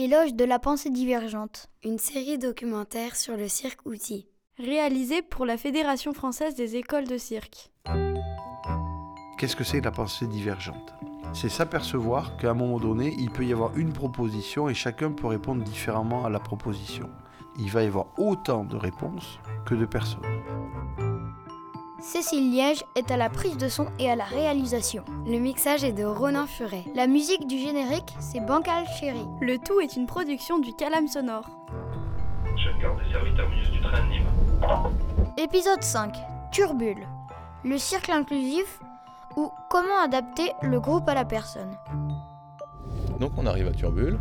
Éloge de la pensée divergente. Une série documentaire sur le cirque outil. Réalisée pour la Fédération française des écoles de cirque. Qu'est-ce que c'est que la pensée divergente? C'est s'apercevoir qu'à un moment donné, il peut y avoir une proposition et chacun peut répondre différemment à la proposition. Il va y avoir autant de réponses que de personnes. Cécile Liège est à la prise de son et à la réalisation. Le mixage est de Ronan Furet. La musique du générique, c'est Bancal Chéri. Le tout est une production du Calam Sonore. Terminus du train de Nîmes. Épisode 5. Turbule. Le cirque inclusif ou comment adapter le groupe à la personne. Donc on arrive à Turbule.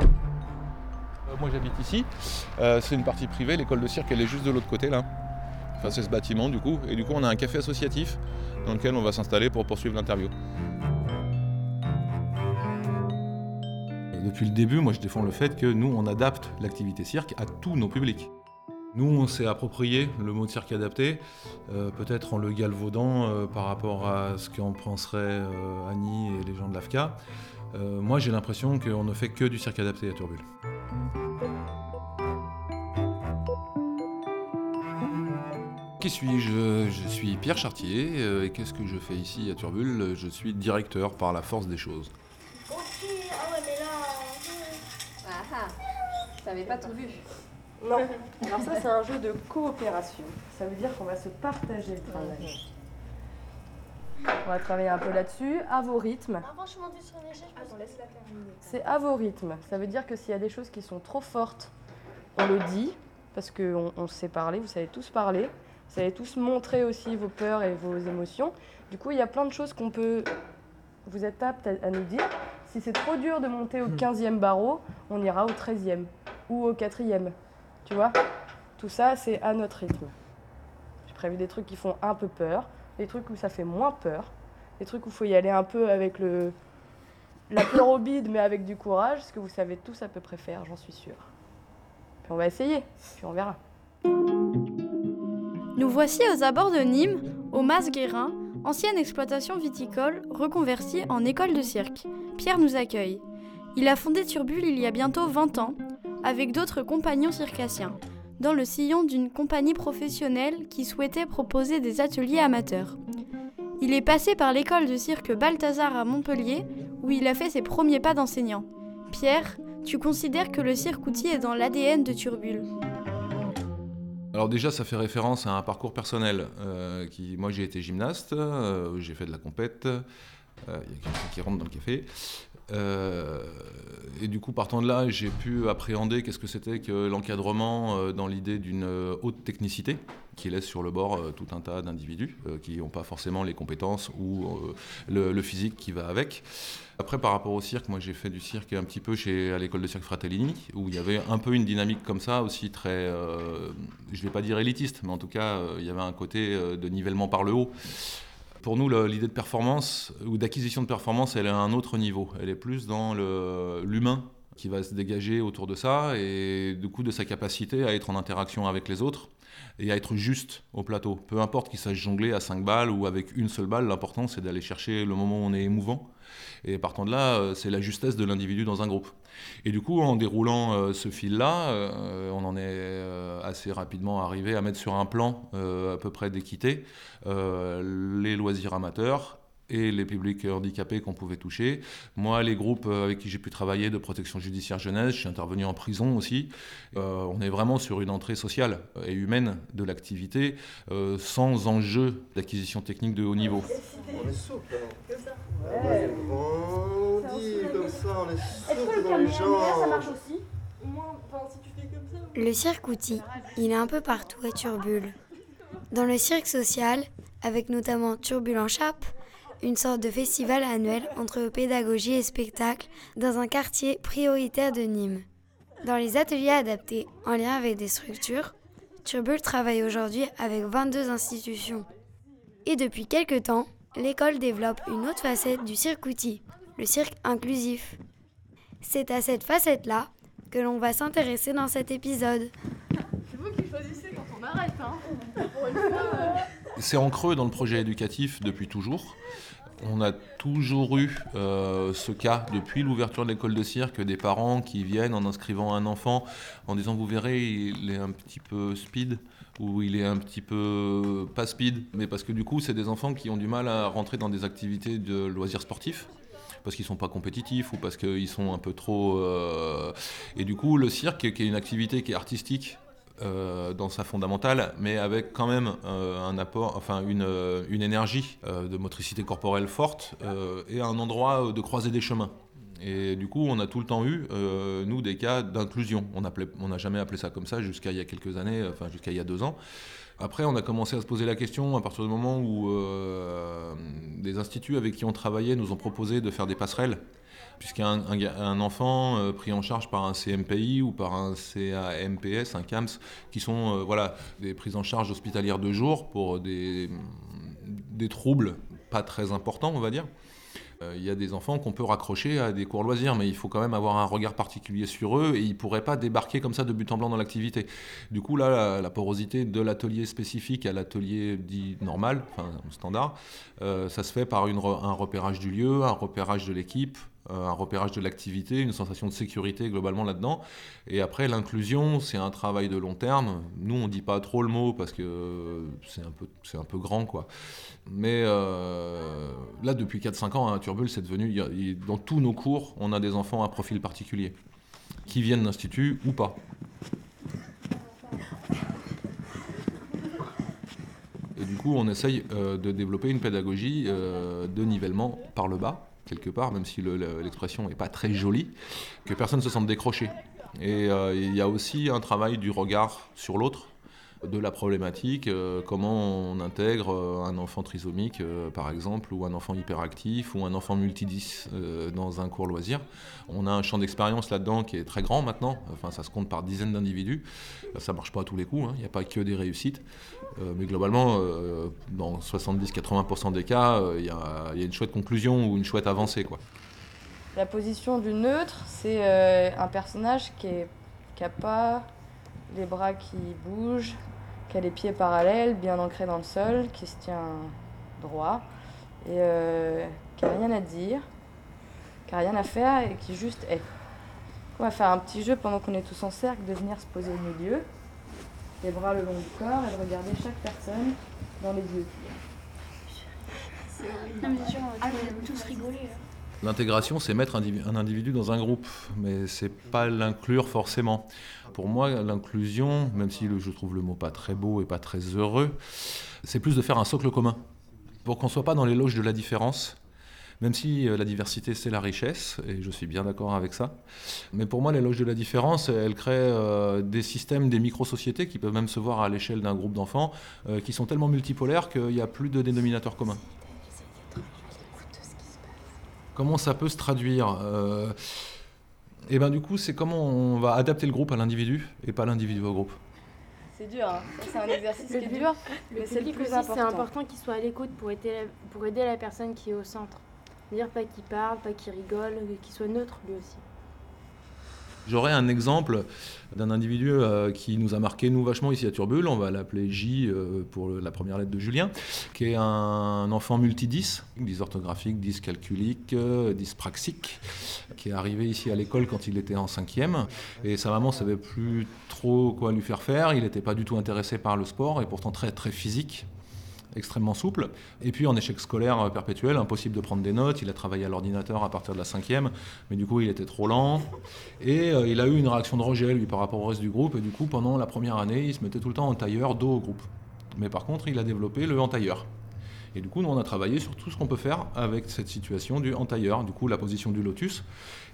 Euh, moi j'habite ici. Euh, c'est une partie privée. L'école de cirque elle est juste de l'autre côté là. Enfin c'est ce bâtiment du coup. Et du coup on a un café associatif dans lequel on va s'installer pour poursuivre l'interview. Depuis le début, moi je défends le fait que nous on adapte l'activité cirque à tous nos publics. Nous, on s'est approprié le mot de cirque adapté, euh, peut-être en le galvaudant euh, par rapport à ce qu'en penseraient euh, Annie et les gens de l'AFCA. Moi, j'ai l'impression qu'on ne fait que du cirque adapté à Turbule. Qui suis-je? Je suis Pierre Chartier, euh, et qu'est-ce que je fais ici à Turbule Je suis directeur par la force des choses. Ok, ah ouais, mais là. Ah ah, t'avais pas tout vu. Non. Alors ça, c'est un jeu de coopération. Ça veut dire qu'on va se partager le travail. On va travailler un peu là-dessus, à vos rythmes. Avant, je suis montée sur une échelle. Attends, laisse-la terminer. C'est à vos rythmes. Ça veut dire que s'il y a des choses qui sont trop fortes, on le dit, parce qu'on on sait parler, vous savez tous parler, vous savez tous montrer aussi vos peurs et vos émotions. Du coup, il y a plein de choses qu'on peut... Vous êtes apte à, à nous dire. Si c'est trop dur de monter au 15e barreau, on ira au 13e ou au 4e. Tu vois? Tout ça, c'est à notre rythme. J'ai prévu des trucs qui font un peu peur, des trucs où ça fait moins peur, des trucs où il faut y aller un peu avec le, la peur au bide, mais avec du courage, ce que vous savez tous à peu près faire, j'en suis sûre. Puis on va essayer, puis on verra. Nous voici aux abords de Nîmes, au Mas Guérin, ancienne exploitation viticole reconvertie en école de cirque. Pierre nous accueille. Il a fondé Turbule il y a bientôt 20 ans, avec d'autres compagnons circassiens, dans le sillon d'une compagnie professionnelle qui souhaitait proposer des ateliers amateurs. Il est passé par l'école de cirque Balthazar à Montpellier, où il a fait ses premiers pas d'enseignant. Pierre, tu considères que le cirque outil est dans l'ADN de Turbule Alors déjà, ça fait référence à un parcours personnel. euh, moi, j'ai été gymnaste, euh, j'ai fait de la compète. euh, Il y a quelqu'un qui rentre dans le café. Euh, et du coup, partant de là, j'ai pu appréhender qu'est-ce que c'était que l'encadrement euh, dans l'idée d'une euh, haute technicité qui laisse sur le bord tout un tas d'individus qui n'ont pas forcément les compétences ou le, physique qui va avec. Après, par rapport au cirque, moi j'ai fait du cirque un petit peu chez, à l'école de cirque Fratellini, où il y avait un peu une dynamique comme ça, aussi très, je ne vais pas dire élitiste, mais en tout cas, il y avait un côté de nivellement par le haut. Pour nous, l'idée de performance ou d'acquisition de performance, elle est à un autre niveau. Elle est plus dans l'humain qui va se dégager autour de ça et du coup de sa capacité à être en interaction avec les autres et à être juste au plateau. Peu importe qu'il sache jongler à 5 balles ou avec une seule balle, l'important c'est d'aller chercher le moment où on est émouvant. Et partant de là, euh, c'est la justesse de l'individu dans un groupe. Et du coup, en déroulant euh, ce fil-là, euh, on en est assez rapidement arrivé à mettre sur un plan à peu près d'équité les loisirs amateurs et les publics handicapés qu'on pouvait toucher. Moi, les groupes euh, avec qui j'ai pu travailler de protection judiciaire jeunesse, je suis intervenu en prison aussi. Euh, on est vraiment sur une entrée sociale et humaine de l'activité euh, sans enjeu d'acquisition technique de haut niveau. On est souple, hein. Ouais. On dit comme ça, on est souple dans les gens. aussi Moi, enfin, si tu fais comme ça. Le cirque outil, il est un peu partout à Turbule. Dans le cirque social, avec notamment Turbule en Chape, une sorte de festival annuel entre pédagogie et spectacle dans un quartier prioritaire de Nîmes. Dans les ateliers adaptés en lien avec des structures, Turbule travaille aujourd'hui avec 22 institutions. Et depuis quelques temps, l'école développe une autre facette du cirque outil, le cirque inclusif. C'est à cette facette-là que l'on va s'intéresser dans cet épisode. C'est vous qui choisissez quand on arrête, hein C'est en creux dans le projet éducatif depuis toujours. On a toujours eu euh, ce cas depuis l'ouverture de l'école de cirque, des parents qui viennent en inscrivant un enfant en disant vous verrez il est un petit peu speed ou il est un petit peu pas speed, mais parce que du coup c'est des enfants qui ont du mal à rentrer dans des activités de loisirs sportifs parce qu'ils sont pas compétitifs ou parce qu'ils sont un peu trop... euh, Et du coup le cirque qui est une activité qui est artistique euh, dans sa fondamentale, mais avec quand même euh, un apport, enfin une, euh, une énergie de motricité corporelle forte et un endroit de croiser des chemins. Et du coup, on a tout le temps eu, nous, des cas d'inclusion. On appelait- on n'a jamais appelé ça comme ça jusqu'à il y a quelques années, enfin jusqu'à il y a deux ans. Après, on a commencé à se poser la question à partir du moment où des instituts avec qui on travaillait nous ont proposé de faire des passerelles puisqu'un un, enfant euh, pris en charge par un CMPI ou par un CAMPS, un CAMS, qui sont euh, voilà, des prises en charge hospitalières de jour pour des, troubles pas très importants, on va dire. Euh, Il y a des enfants qu'on peut raccrocher à des cours loisirs, mais il faut quand même avoir un regard particulier sur eux et ils ne pourraient pas débarquer comme ça de but en blanc dans l'activité. Du coup, là, la, porosité de l'atelier spécifique à l'atelier dit normal, enfin standard, ça se fait par un repérage du lieu, un repérage de l'équipe, un repérage de l'activité, une sensation de sécurité globalement là-dedans. Et après, l'inclusion, c'est un travail de long terme. Nous, on dit pas trop le mot parce que euh, c'est un peu, grand, quoi. Mais euh, là, depuis 4-5 ans, à Turbule, c'est devenu, dans tous nos cours, on a des enfants à profil particulier, qui viennent d'instituts ou pas. Et du coup, on essaye euh, de développer une pédagogie euh, de nivellement par le bas, quelque part, même si le- le- l'expression n'est pas très jolie, que personne ne se sente décroché. Et euh, il y a aussi un travail du regard sur l'autre, de la problématique, euh, comment on intègre euh, un enfant trisomique, euh, par exemple, ou un enfant hyperactif, ou un enfant multidis euh, dans un cours loisir. On a un champ d'expérience là-dedans qui est très grand maintenant, enfin ça se compte par dizaines d'individus. Ça marche pas à tous les coups, hein. il n'y a pas que des réussites. Mais globalement, dans 70-80% des cas, il y, a- une chouette conclusion ou une chouette avancée. Quoi. La position du neutre, c'est un personnage qui n'a pas les bras qui bougent, qui a les pieds parallèles, bien ancrés dans le sol, qui se tient droit et euh, qui n'a rien à dire, qui n'a rien à faire et qui juste est. On va faire un petit jeu pendant qu'on est tous en cercle, de venir se poser au milieu, les bras le long du corps et de regarder chaque personne dans les yeux. Non, mais c'est sûr, on va tous rigoler. là. L'intégration, c'est mettre un individu- dans un groupe, mais c'est pas l'inclure forcément. Pour moi, l'inclusion, même si je trouve le mot pas très beau et pas très heureux, c'est plus de faire un socle commun. Pour qu'on soit pas dans l'éloge de la différence, même si euh, la diversité c'est la richesse, et je suis bien d'accord avec ça. Mais pour moi, l'éloge de la différence, elle crée euh, des systèmes, des micro-sociétés qui peuvent même se voir à l'échelle d'un groupe d'enfants, euh, qui sont tellement multipolaires qu'il n'y a plus de dénominateur commun. Comment ça peut se traduire Euh, Et ben du coup, c'est comment on va adapter le groupe à l'individu et pas l'individu au groupe. C'est dur, hein. C'est un exercice qui est dur, Le mais c'est le public plus aussi, important. c'est important qu'il soit à l'écoute pour aider, la, pour aider la personne qui est au centre. Dire pas qu'il parle, pas qu'il rigole, qu'il soit neutre lui aussi. J'aurais un exemple d'un individu euh, qui nous a marqué, nous, vachement ici à Turbule. On va l'appeler J euh, pour la première lettre de Julien, qui est un enfant multidis, dysorthographique, dyscalculique, euh, dyspraxique, qui est arrivé ici à l'école quand il était en cinquième. Et sa maman savait plus trop quoi lui faire faire. Il n'était pas du tout intéressé par le sport et pourtant très, très physique extrêmement souple. Et puis en échec scolaire euh, perpétuel, impossible de prendre des notes. Il a travaillé à l'ordinateur à partir de la cinquième, mais du coup il était trop lent. Et euh, il a eu une réaction de rejet lui par rapport au reste du groupe. Et du coup pendant la première année, il se mettait tout le temps en tailleur dos au groupe. Mais par contre, il a développé le en tailleur. Et du coup, nous, on a travaillé sur tout ce qu'on peut faire avec cette situation du en tailleur, du coup, la position du lotus.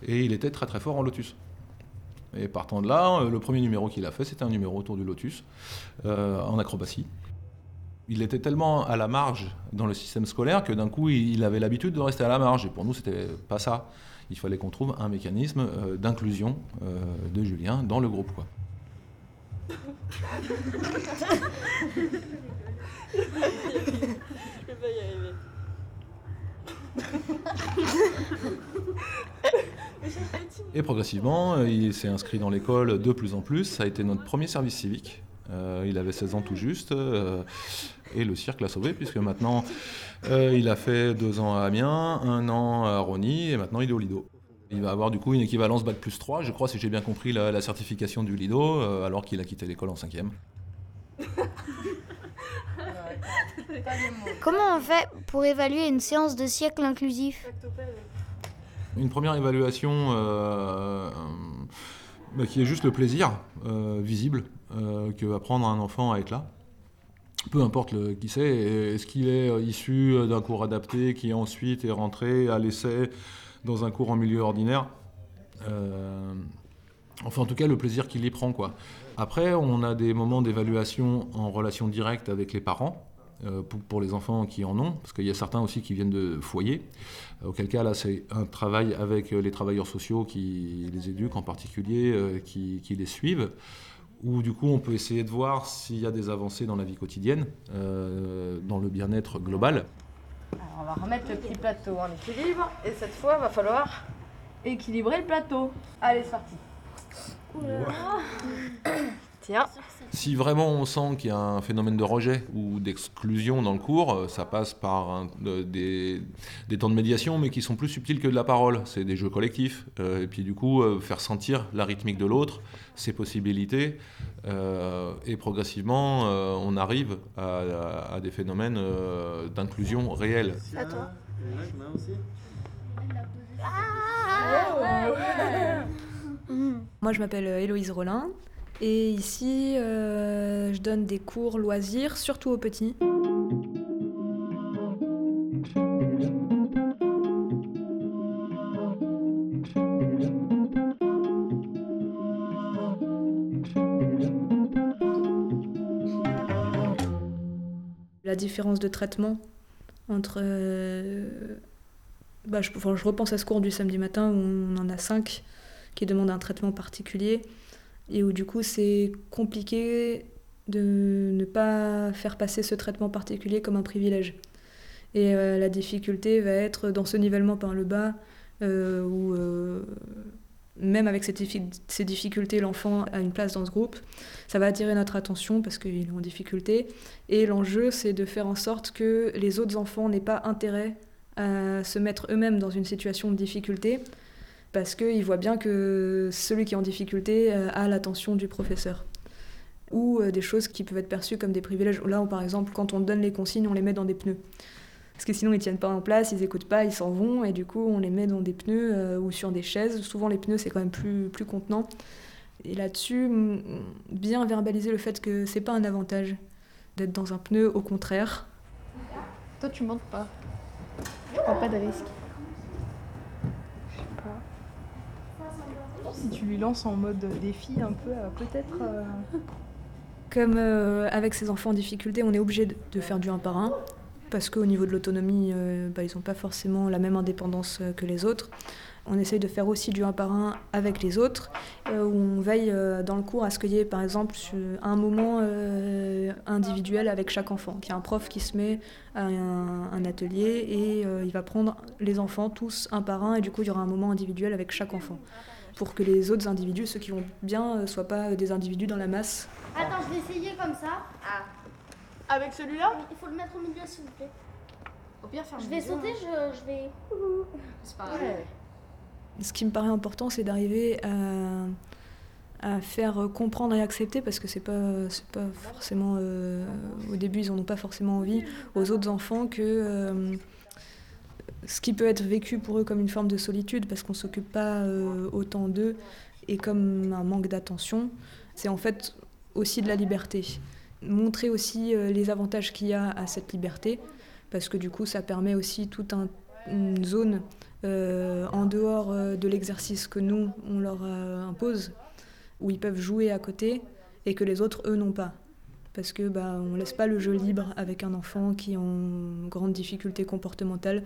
Et il était très très fort en lotus. Et partant de là, euh, le premier numéro qu'il a fait, c'était un numéro autour du lotus, en acrobatie. Il était tellement à la marge dans le système scolaire que d'un coup, il avait l'habitude de rester à la marge. Et pour nous, c'était pas ça. Il fallait qu'on trouve un mécanisme euh, d'inclusion euh, de Julien dans le groupe. Quoi. Je vais pas y arriver. Et progressivement, euh, il s'est inscrit dans l'école de plus en plus. Ça a été notre premier service civique. Euh, il avait 16 ans tout juste. euh, et le cirque l'a sauvé, puisque maintenant, euh, il a fait deux ans à Amiens, un an à Rony, et maintenant il est au Lido. Il va avoir du coup une équivalence Bac plus 3, je crois, si j'ai bien compris la, la certification du Lido, euh, alors qu'il a quitté l'école en cinquième. Comment on fait pour évaluer une séance de siècle inclusif? Une première évaluation euh, euh, bah, qui est juste le plaisir euh, visible que va prendre un enfant à être là. Peu importe qui c'est, est-ce qu'il est euh, issu d'un cours adapté qui ensuite est rentré à l'essai dans un cours en milieu ordinaire. Euh, enfin, en tout cas, le plaisir qu'il y prend. Quoi. Après, on a des moments d'évaluation en relation directe avec les parents. euh, pour, les enfants qui en ont, parce qu'il y a certains aussi qui viennent de foyers, euh, auquel cas là c'est un travail avec euh, les travailleurs sociaux qui les éduquent en particulier, euh, qui les suivent, où du coup on peut essayer de voir s'il y a des avancées dans la vie quotidienne, euh, dans le bien-être global. Alors, on va remettre le petit plateau en équilibre. Et cette fois, va falloir équilibrer le plateau. Allez, c'est parti. Tiens. Si vraiment on sent qu'il y a un phénomène de rejet ou d'exclusion dans le cours, euh, ça passe par un- de- des, des temps de médiation, mais qui sont plus subtils que de la parole. C'est des jeux collectifs. Euh, et puis du coup, euh, faire sentir la rythmique de l'autre, ses possibilités. euh, et progressivement, euh, on arrive à, à- à des phénomènes euh, d'inclusion réelle. À toi. Moi, je m'appelle euh, Héloïse Rollin et ici, euh, je donne des cours loisirs, surtout aux petits. La différence de traitement entre... euh, bah, je, je repense à ce cours du samedi matin où on en a cinq qui demandent un traitement particulier et où du coup c'est compliqué de ne pas faire passer ce traitement particulier comme un privilège. Et euh, la difficulté va être dans ce nivellement par le bas euh, où euh, même avec ces, diffi- ces difficultés, l'enfant a une place dans ce groupe. Ça va attirer notre attention parce qu'il est en difficulté. Et l'enjeu, c'est de faire en sorte que les autres enfants n'aient pas intérêt à se mettre eux-mêmes dans une situation de difficulté parce qu'ils voient bien que celui qui est en difficulté euh, a l'attention du professeur. Ou euh, des choses qui peuvent être perçues comme des privilèges. Là, on- par exemple, quand on donne les consignes, on les met dans des pneus. Parce que sinon, ils tiennent pas en place, ils écoutent pas, ils s'en vont, et du coup, on les met dans des pneus euh, ou sur des chaises. Souvent, les pneus, c'est quand même plus, contenant. Et là-dessus, bien verbaliser le fait que c'est pas un avantage d'être dans un pneu, au contraire. Toi, tu montes pas. Je prends pas de risque. Je sais pas. Si tu lui lances en mode défi un peu, euh, peut-être. euh, Comme euh, avec ces enfants en difficulté, on est obligé de, faire du un par un, parce qu'au niveau de l'autonomie, bah, ils n'ont pas forcément la même indépendance que les autres. On essaye de faire aussi du un par un avec les autres, où on veille dans le cours à ce qu'il y ait par exemple un moment individuel avec chaque enfant, qu'il y a un prof qui se met à un, atelier et il va prendre les enfants tous un par un, et du coup il y aura un moment individuel avec chaque enfant, pour que les autres individus, ceux qui vont bien, ne soient pas des individus dans la masse. Attends, je vais essayer comme ça. Ah. Avec celui-là Il faut le mettre au milieu, s'il vous plaît. Au pire, faire Je vais sauter, je, je vais. C'est pas Ouais. Ce qui me paraît important, c'est d'arriver à, à faire comprendre et accepter, parce que c'est pas, c'est pas forcément. euh, au début, ils n'en ont pas forcément envie, aux autres enfants que. euh, ce qui peut être vécu pour eux comme une forme de solitude, parce qu'on s'occupe pas euh, autant d'eux, et comme un manque d'attention, c'est en fait aussi de la liberté. Montrer aussi euh, les avantages qu'il y a à cette liberté, parce que du coup, ça permet aussi toute un- une zone euh, en dehors de l'exercice que nous, on leur impose, où ils peuvent jouer à côté et que les autres, eux, n'ont pas. Parce que bah, on laisse pas le jeu libre avec un enfant qui est en grande difficulté comportementale,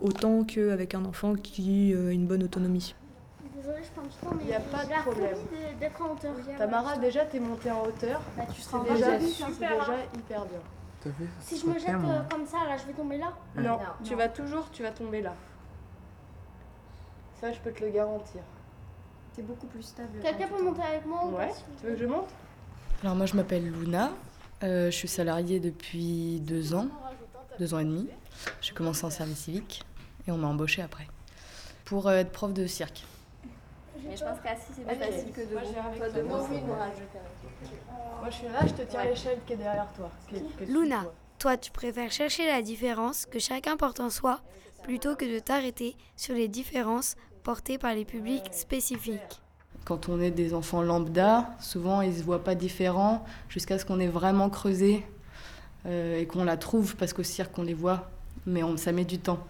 autant qu'avec un enfant qui euh, a une bonne autonomie. Désolée, je prends du temps, mais Y a pas de problème. promis de- d'être en hauteur. Tamara, déjà, t'es montée en hauteur. Bah, tu seras en déjà, hauteur. c'est déjà hyper bien. Si je me jette euh, comme ça, là, je vais tomber là. Non, tu vas toujours, tu vas tomber là. Ça, je peux te le garantir. T'es beaucoup plus stable. Quelqu'un peut monter avec moi ou Ouais, tu veux que je monte? Alors moi je m'appelle Luna, euh, je suis salariée depuis deux ans, deux ans et demi. J'ai commencé en service civique et on m'a embauchée après pour euh, être prof de cirque. Mais je pense qu'assis c'est plus facile que debout. Toi de debout, oui, courage. Moi je suis là, je te tiens l'échelle qui est derrière toi. Luna, toi tu préfères chercher la différence que chacun porte en soi plutôt que de t'arrêter sur les différences portées par les publics spécifiques. Quand on est des enfants lambda, souvent ils ne se voient pas différents jusqu'à ce qu'on ait vraiment creusé euh, et qu'on la trouve parce qu'au cirque on les voit, mais on, ça met du temps.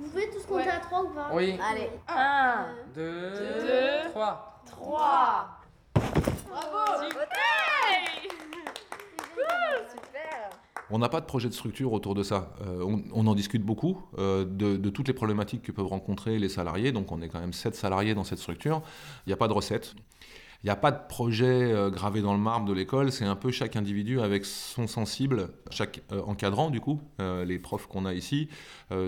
Vous pouvez tous compter à 3 ou pas Oui. Allez. 1, 2, 3. 3. Bravo On n'a pas de projet de structure autour de ça. Euh, on, on, en discute beaucoup euh, de, de, toutes les problématiques que peuvent rencontrer les salariés. Donc on est quand même 7 salariés dans cette structure. Il n'y a pas de recette. Il n'y a pas de projet euh, gravé dans le marbre de l'école, c'est un peu chaque individu avec son sensible, chaque euh, encadrant du coup, euh, les profs qu'on a ici,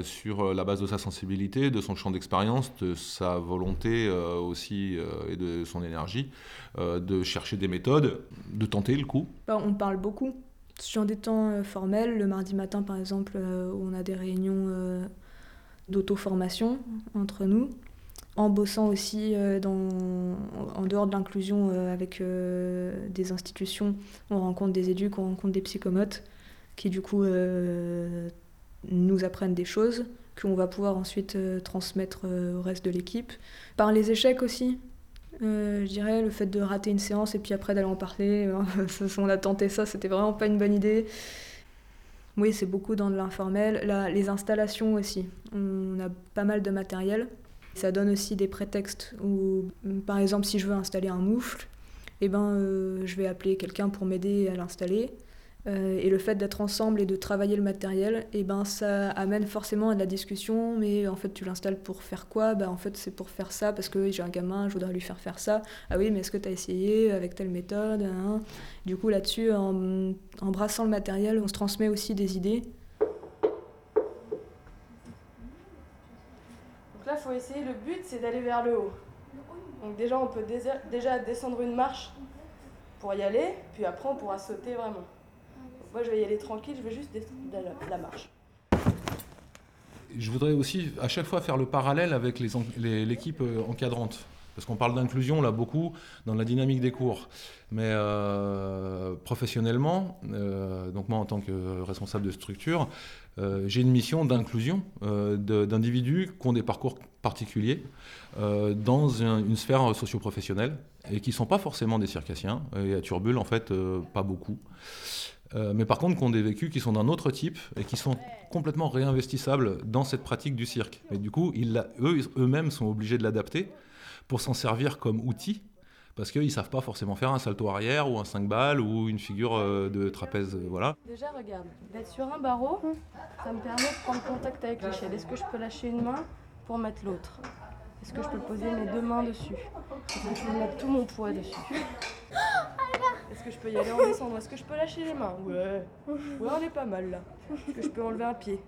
sur la base de sa sensibilité, de son champ d'expérience, de sa volonté aussi et de son énergie, de chercher des méthodes, de tenter le coup. Bah, on parle beaucoup sur des temps formels, le mardi matin par exemple, où on a des réunions d'auto-formation entre nous en bossant aussi euh, dans, en dehors de l'inclusion euh, avec euh, des institutions. On rencontre des éduques, on rencontre des psychomotes qui du coup nous apprennent des choses qu'on va pouvoir ensuite transmettre au reste de l'équipe. Par les échecs aussi, je dirais, le fait de rater une séance et puis après d'aller en parler, on a tenté ça, c'était vraiment pas une bonne idée. Oui, c'est beaucoup dans de l'informel. Les installations aussi. On a pas mal de matériel. Ça donne aussi des prétextes où, par exemple, si je veux installer un moufle, eh ben, euh, je vais appeler quelqu'un pour m'aider à l'installer. Euh, et le fait d'être ensemble et de travailler le matériel, eh ben, ça amène forcément à de la discussion. Mais en fait, tu l'installes pour faire quoi? Bah, En fait, c'est pour faire ça parce que j'ai un gamin, je voudrais lui faire faire ça. Ah oui, mais est-ce que tu as essayé avec telle méthode? Hein? Du coup, là-dessus, en, en brassant le matériel, on se transmet aussi des idées. là, il faut essayer, le but, c'est d'aller vers le haut. Donc déjà, on peut déjà descendre une marche pour y aller, puis après, on pourra sauter vraiment. moi, je vais y aller tranquille, je vais juste descendre la, marche. Je voudrais aussi à chaque fois faire le parallèle avec l'équipe euh, encadrante. Parce qu'on parle d'inclusion là beaucoup dans la dynamique des cours. Mais euh, professionnellement, euh, donc moi en tant que responsable de structure, j'ai une mission d'inclusion d'individus qui ont des parcours particuliers dans une sphère socio-professionnelle et qui ne sont pas forcément des circassiens. Et à Turbule, en fait, pas beaucoup. mais par contre, qui ont des vécus qui sont d'un autre type et qui sont complètement réinvestissables dans cette pratique du cirque. Et du coup, ils, eux, eux-mêmes sont obligés de l'adapter pour s'en servir comme outil, parce qu'ils ne savent pas forcément faire un salto arrière ou un 5 balles ou une figure euh, de trapèze. Euh, voilà. Déjà, regarde, d'être sur un barreau, ça me permet de prendre contact avec l'échelle. Est-ce que je peux lâcher une main pour mettre l'autre? Est-ce que je peux poser mes deux mains dessus? Est-ce que je peux mettre tout mon poids dessus? Est-ce que je peux y aller en descendant? Est-ce que je peux lâcher les mains? Ouais. Ouais, on est pas mal là. Est-ce que je peux enlever un pied?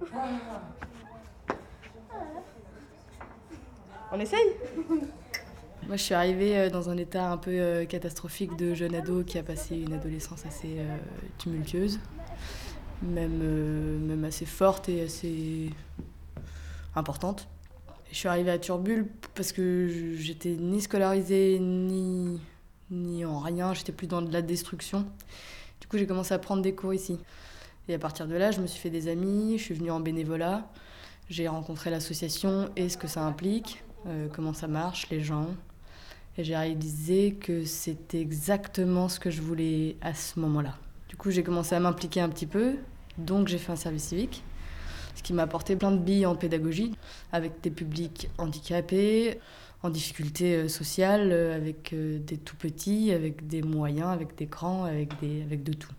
On essaye? Moi, je suis arrivée euh, dans un état un peu euh, catastrophique de jeune ado qui a passé une adolescence assez euh, tumultueuse, même, même assez forte et assez importante. Je suis arrivée à Turbule parce que j'étais ni scolarisée ni, ni en rien, j'étais plus dans de la destruction. Du coup, j'ai commencé à prendre des cours ici. Et à partir de là, je me suis fait des amis, je suis venue en bénévolat, j'ai rencontré l'association et ce que ça implique, comment ça marche, les gens, et j'ai réalisé que c'était exactement ce que je voulais à ce moment-là. Du coup, j'ai commencé à m'impliquer un petit peu, donc j'ai fait un service civique, ce qui m'a apporté plein de billes en pédagogie, avec des publics handicapés, en difficulté euh, sociale, euh, avec euh, des tout petits, avec des moyens, avec des grands, avec, des, avec de tout.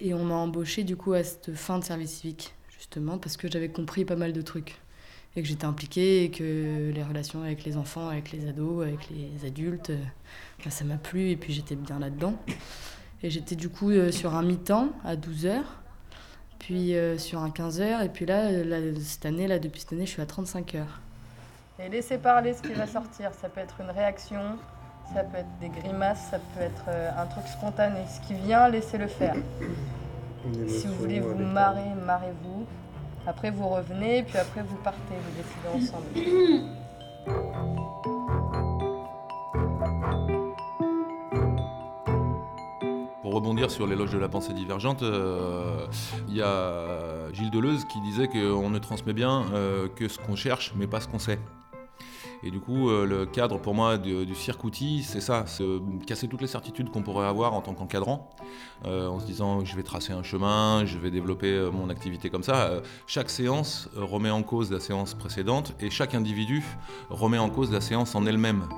Et on m'a embauché du coup à cette fin de service civique, justement, parce que j'avais compris pas mal de trucs et que j'étais impliquée et que les relations avec les enfants, avec les ados, avec les adultes, euh, ça m'a plu et puis j'étais bien là-dedans. Et j'étais du coup euh, sur un mi-temps à 12 heures, puis euh, sur un 15 heures, et puis là, cette année, là, depuis cette année, je suis à 35 heures. Et laissez parler ce qui va sortir. Ça peut être une réaction, Ça peut être des grimaces, ça peut être un truc spontané. Ce qui vient, laissez-le faire. Si vous voulez vous marrer, marrez-vous. Après, vous revenez, puis après, vous partez, vous décidez ensemble. Pour rebondir sur l'éloge de la pensée divergente, euh, il y a Gilles Deleuze qui disait qu'on ne transmet bien euh, que ce qu'on cherche, mais pas ce qu'on sait. Et du coup, euh, le cadre pour moi du, du cirque-outil, c'est ça, c'est casser toutes les certitudes qu'on pourrait avoir en tant qu'encadrant, euh, en se disant je vais tracer un chemin, je vais développer euh, mon activité comme ça. Chaque séance remet en cause la séance précédente et chaque individu remet en cause la séance en elle-même.